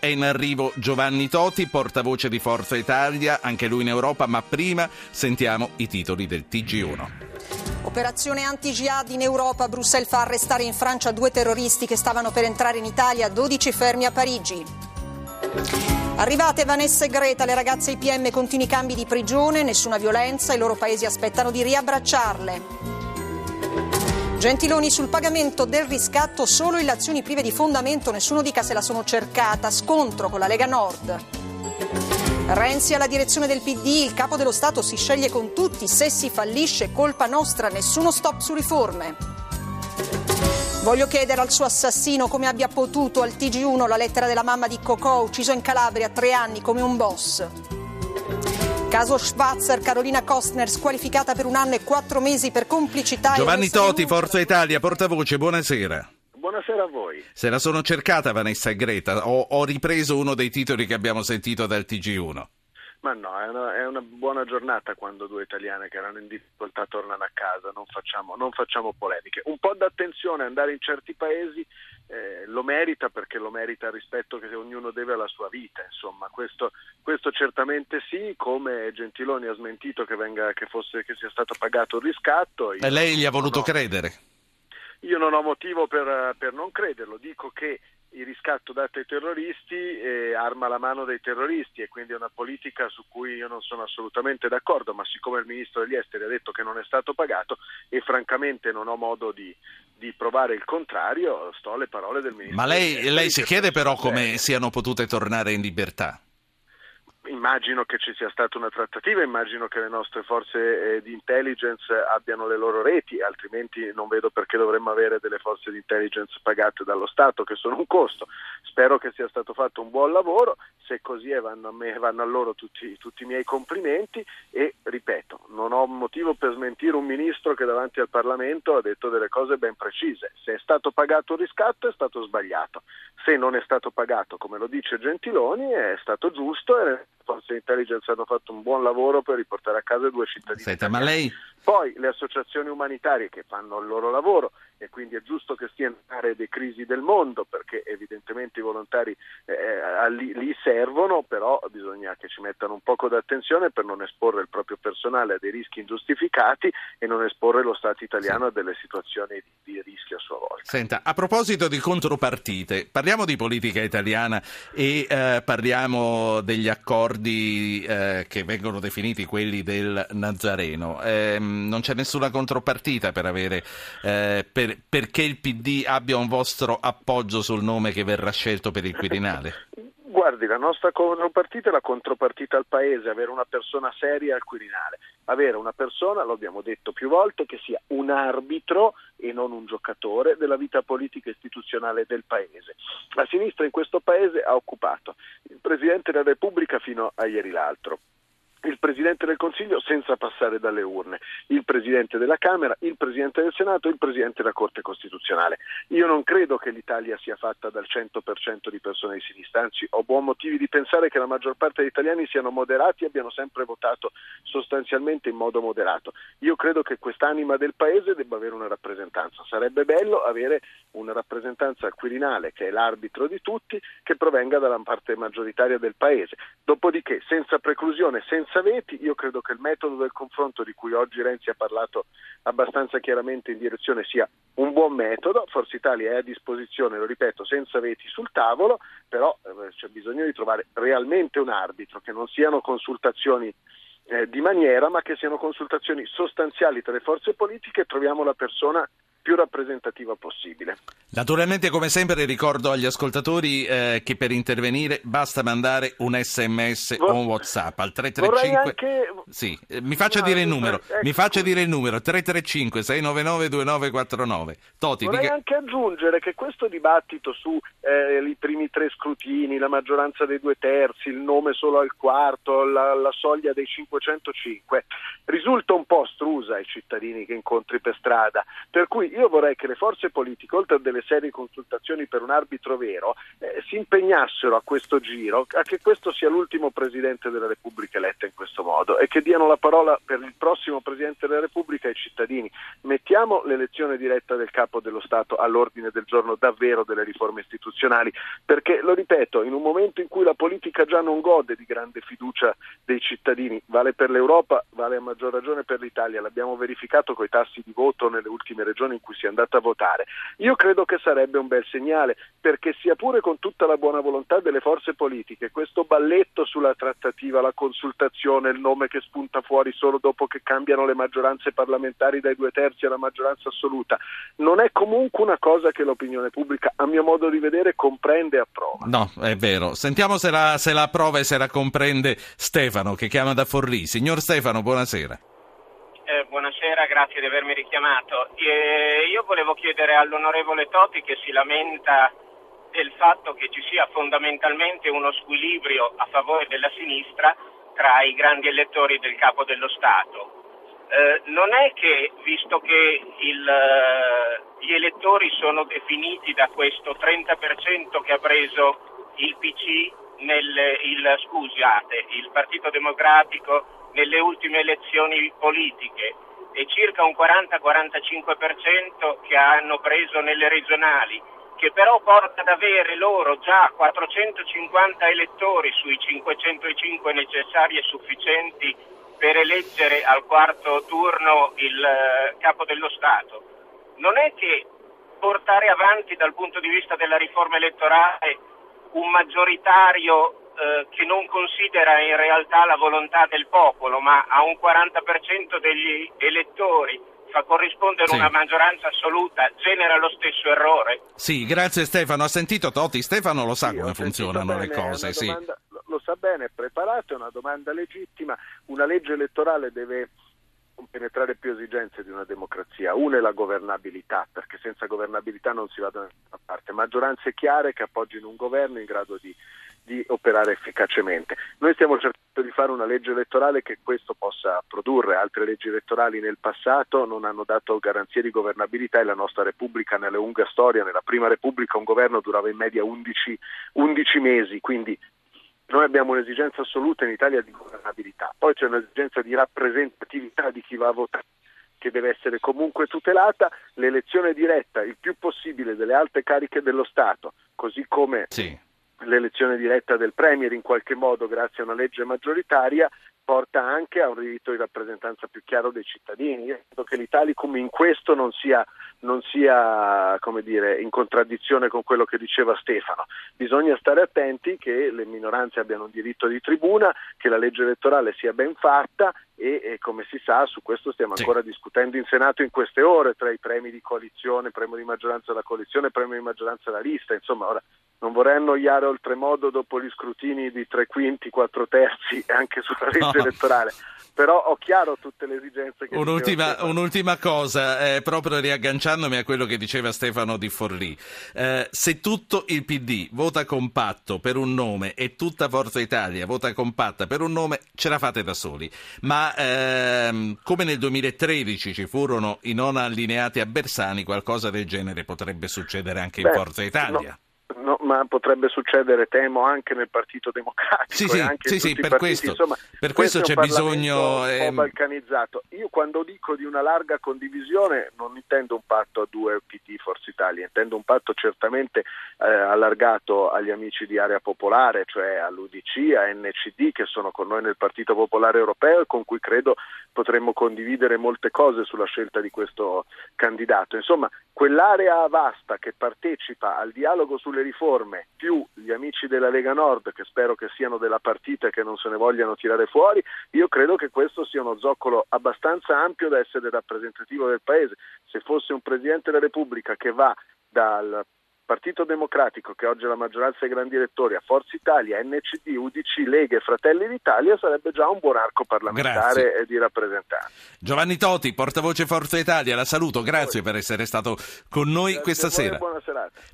È in arrivo Giovanni Toti, portavoce di Forza Italia, anche lui in Europa, ma prima sentiamo i titoli del TG1. Operazione anti-jihad in Europa. Bruxelles fa arrestare in Francia due terroristi che stavano per entrare in Italia, 12 fermi a Parigi. Arrivate Vanessa e Greta, le ragazze IPM continui cambi di prigione, nessuna violenza, i loro paesi aspettano di riabbracciarle. Gentiloni sul pagamento del riscatto solo illazioni prive di fondamento, nessuno dica se la sono cercata, scontro con la Lega Nord. Renzi alla direzione del PD, il capo dello Stato si sceglie con tutti, se si fallisce colpa nostra, nessuno stop su riforme. Voglio chiedere al suo assassino come abbia potuto al TG1 la lettera della mamma di Cocò, ucciso in Calabria a tre anni come un boss. Caso Schwarzer, Carolina Kostner squalificata per un anno e quattro mesi per complicità. Giovanni Toti, Forza Italia, portavoce, buonasera. Buonasera a voi. Se la sono cercata Vanessa e Greta, ho, ho ripreso uno dei titoli che abbiamo sentito dal TG1. Ma no, è una, è una, buona giornata quando due italiane che erano in difficoltà tornano a casa, non facciamo, non facciamo polemiche. Un po' d'attenzione, andare in certi paesi eh, lo merita perché lo merita il rispetto che ognuno deve alla sua vita, insomma, questo, questo certamente sì, come Gentiloni ha smentito che, venga, che, fosse, che sia stato pagato il riscatto. E lei gli ha voluto no. credere? Io non ho motivo per, per non crederlo, dico che il riscatto dato ai terroristi eh, arma la mano dei terroristi e quindi è una politica su cui io non sono assolutamente d'accordo, ma siccome il ministro degli esteri ha detto che non è stato pagato e francamente non ho modo di, di provare il contrario, sto alle parole del ministro. Ma lei, lei si chiede però come siano potute tornare in libertà? Immagino che ci sia stata una trattativa, immagino che le nostre forze eh, di intelligence abbiano le loro reti, altrimenti non vedo perché dovremmo avere delle forze di intelligence pagate dallo Stato che sono un costo. Spero che sia stato fatto un buon lavoro, se così è vanno a, me, vanno a loro tutti, tutti i miei complimenti e ripeto, non ho motivo per smentire un ministro che davanti al Parlamento ha detto delle cose ben precise. Se è stato pagato un riscatto è stato sbagliato, se non è stato pagato come lo dice Gentiloni è stato giusto e forze di intelligence hanno fatto un buon lavoro per riportare a casa due cittadini. Senta, ma lei... Poi le associazioni umanitarie che fanno il loro lavoro e quindi è giusto che stiano in aree di crisi del mondo perché evidentemente i volontari eh, lì, lì, servono, però bisogna che ci mettano un poco d'attenzione per non esporre il proprio personale a dei rischi ingiustificati e non esporre lo Stato italiano a delle situazioni di, di rischio a sua volta. Senta, a proposito di contropartite, parliamo di politica italiana e eh, parliamo degli accordi eh, che vengono definiti quelli del Nazareno. Eh, non c'è nessuna contropartita per avere eh, per perché il PD abbia un vostro appoggio sul nome che verrà scelto per il Quirinale? Guardi, la nostra contropartita è la contropartita al Paese, avere una persona seria al Quirinale, avere una persona, lo abbiamo detto più volte, che sia un arbitro e non un giocatore della vita politica e istituzionale del Paese. La sinistra in questo Paese ha occupato il Presidente della Repubblica fino a ieri l'altro il Presidente del Consiglio senza passare dalle urne, il Presidente della Camera, il Presidente del Senato e il Presidente della Corte Costituzionale. Io non credo che l'Italia sia fatta dal 100% di persone di sinistra, anzi ho buon motivi di pensare che la maggior parte degli italiani siano moderati e abbiano sempre votato sostanzialmente in modo moderato. Io credo che quest'anima del Paese debba avere una rappresentanza. Sarebbe bello avere una rappresentanza al Quirinale, che è l'arbitro di tutti, che provenga dalla parte maggioritaria del Paese. Dopodiché, senza preclusione, senza senza veti, io credo che il metodo del confronto di cui oggi Renzi ha parlato abbastanza chiaramente in direzione sia un buon metodo, Forza Italia è a disposizione, lo ripeto, senza veti sul tavolo, però eh, c'è bisogno di trovare realmente un arbitro, che non siano consultazioni eh, di maniera, ma che siano consultazioni sostanziali tra le forze politiche. E troviamo la persona più rappresentativa possibile. Naturalmente, come sempre, ricordo agli ascoltatori eh, che per intervenire basta mandare un sms Vor- o un whatsapp al 335 anche... sì, eh, mi faccia no, dire il numero ecco. mi faccia dire il numero 335 699 2949 Toti, vorrei dica... anche aggiungere che questo dibattito su eh, i primi tre scrutini la maggioranza dei due terzi il nome solo al quarto la, la soglia dei 505 risulta un po' astrusa ai cittadini che incontri per strada per cui io vorrei che le forze politiche, oltre a delle serie consultazioni per un arbitro vero, eh, si impegnassero a questo giro a che questo sia l'ultimo Presidente della Repubblica eletta in questo modo e che diano la parola per il prossimo Presidente della Repubblica ai cittadini. Mettiamo l'elezione diretta del Capo dello Stato all'ordine del giorno davvero delle riforme istituzionali, perché, lo ripeto, in un momento in cui la politica già non gode di grande fiducia dei cittadini, vale per l'Europa, vale a maggior ragione per l'Italia, l'abbiamo verificato con i tassi di voto nelle ultime regioni in cui si è andata a votare. Io credo che sarebbe un bel segnale, perché sia pure con tutta la buona volontà delle forze politiche, questo balletto sulla trattativa, la consultazione, il nome che spunta fuori solo dopo che cambiano le maggioranze parlamentari dai due terzi alla maggioranza assoluta, non è comunque una cosa che l'opinione pubblica, a mio modo di vedere, comprende e approva. No, è vero. Sentiamo se la, se la approva e se la comprende Stefano, che chiama da Forlì. Signor Stefano, buonasera. Eh, buonasera, grazie di avermi richiamato. Eh, io volevo chiedere all'onorevole Toti che si lamenta del fatto che ci sia fondamentalmente uno squilibrio a favore della sinistra tra i grandi elettori del capo dello Stato. Eh, non è che, visto che il, eh, gli elettori sono definiti da questo 30% che ha preso il PC, nel, il, scusate, il Partito Democratico nelle ultime elezioni politiche e circa un 40-45% che hanno preso nelle regionali, che però porta ad avere loro già 450 elettori sui 505 necessari e sufficienti per eleggere al quarto turno il eh, capo dello Stato. Non è che portare avanti dal punto di vista della riforma elettorale un maggioritario eh, che non considera in realtà la volontà del popolo, ma a un 40% degli elettori fa corrispondere sì. una maggioranza assoluta, genera lo stesso errore. Sì, grazie Stefano. Ha sentito Toti? Stefano lo sa sì, come funzionano bene, le cose. Sì. Domanda lo sa bene, è preparato, è una domanda legittima, una legge elettorale deve penetrare più esigenze di una democrazia. Una è la governabilità, perché senza governabilità non si va da nessuna parte. Maggioranze chiare che appoggino un governo in grado di, di, operare efficacemente. Noi stiamo cercando di fare una legge elettorale che questo possa produrre. Altre leggi elettorali nel passato non hanno dato garanzie di governabilità e la nostra Repubblica nella lunga storia, nella prima Repubblica un governo durava in media 11, 11 mesi, quindi noi abbiamo un'esigenza assoluta in Italia di governabilità, poi c'è un'esigenza di rappresentatività di chi va a votare che deve essere comunque tutelata, l'elezione diretta il più possibile delle alte cariche dello Stato, così come sì. l'elezione diretta del Premier in qualche modo grazie a una legge maggioritaria, porta anche a un diritto di rappresentanza più chiaro dei cittadini. Io credo che l'Italicum in questo non sia, non sia dire, in contraddizione con quello che diceva Stefano. Bisogna stare attenti che le minoranze abbiano un diritto di tribuna, che la legge elettorale sia ben fatta e, e come si sa su questo stiamo sì. ancora discutendo in Senato in queste ore tra i premi di coalizione, premio di maggioranza della coalizione, premio di maggioranza della lista. Insomma, ora non vorrei annoiare oltremodo dopo gli scrutini di tre quinti, quattro terzi anche sulla legge no. elettorale. Però ho chiaro tutte le esigenze che un'ultima, un'ultima cosa, eh, proprio riagganciandomi a quello che diceva Stefano Di Forlì. Eh, se tutto il PD vota compatto per un nome e tutta Forza Italia vota compatta per un nome, ce la fate da soli. Ma ehm, come nel 2013 ci furono i non allineati a Bersani, qualcosa del genere potrebbe succedere anche Beh, in Forza Italia. No, ma potrebbe succedere, temo, anche nel Partito Democratico. Sì, sì, sì, sì per, partiti. questo, Insomma, per questo, questo c'è bisogno... Un po' ehm, balcanizzato. Io quando dico di una larga condivisione non intendo un patto a due PT Forza Italia, intendo un patto certamente eh, allargato agli amici di Area Popolare, cioè all'UDC, a NCD che sono con noi nel Partito Popolare Europeo e con cui credo potremmo condividere molte cose sulla scelta di questo candidato. Insomma, quell'area vasta che partecipa al dialogo sulle riforme più gli amici della Lega Nord che spero che siano della partita e che non se ne vogliano tirare fuori, io credo che questo sia uno zoccolo abbastanza ampio da essere rappresentativo del Paese. Se fosse un Presidente della Repubblica che va dal Partito Democratico, che oggi è la maggioranza dei grandi elettori, a Forza Italia, NCD, UDC, Lega e Fratelli d'Italia, sarebbe già un buon arco parlamentare grazie. e di rappresentanza. Giovanni Toti, portavoce Forza Italia, la saluto, grazie per essere stato con noi grazie questa sera.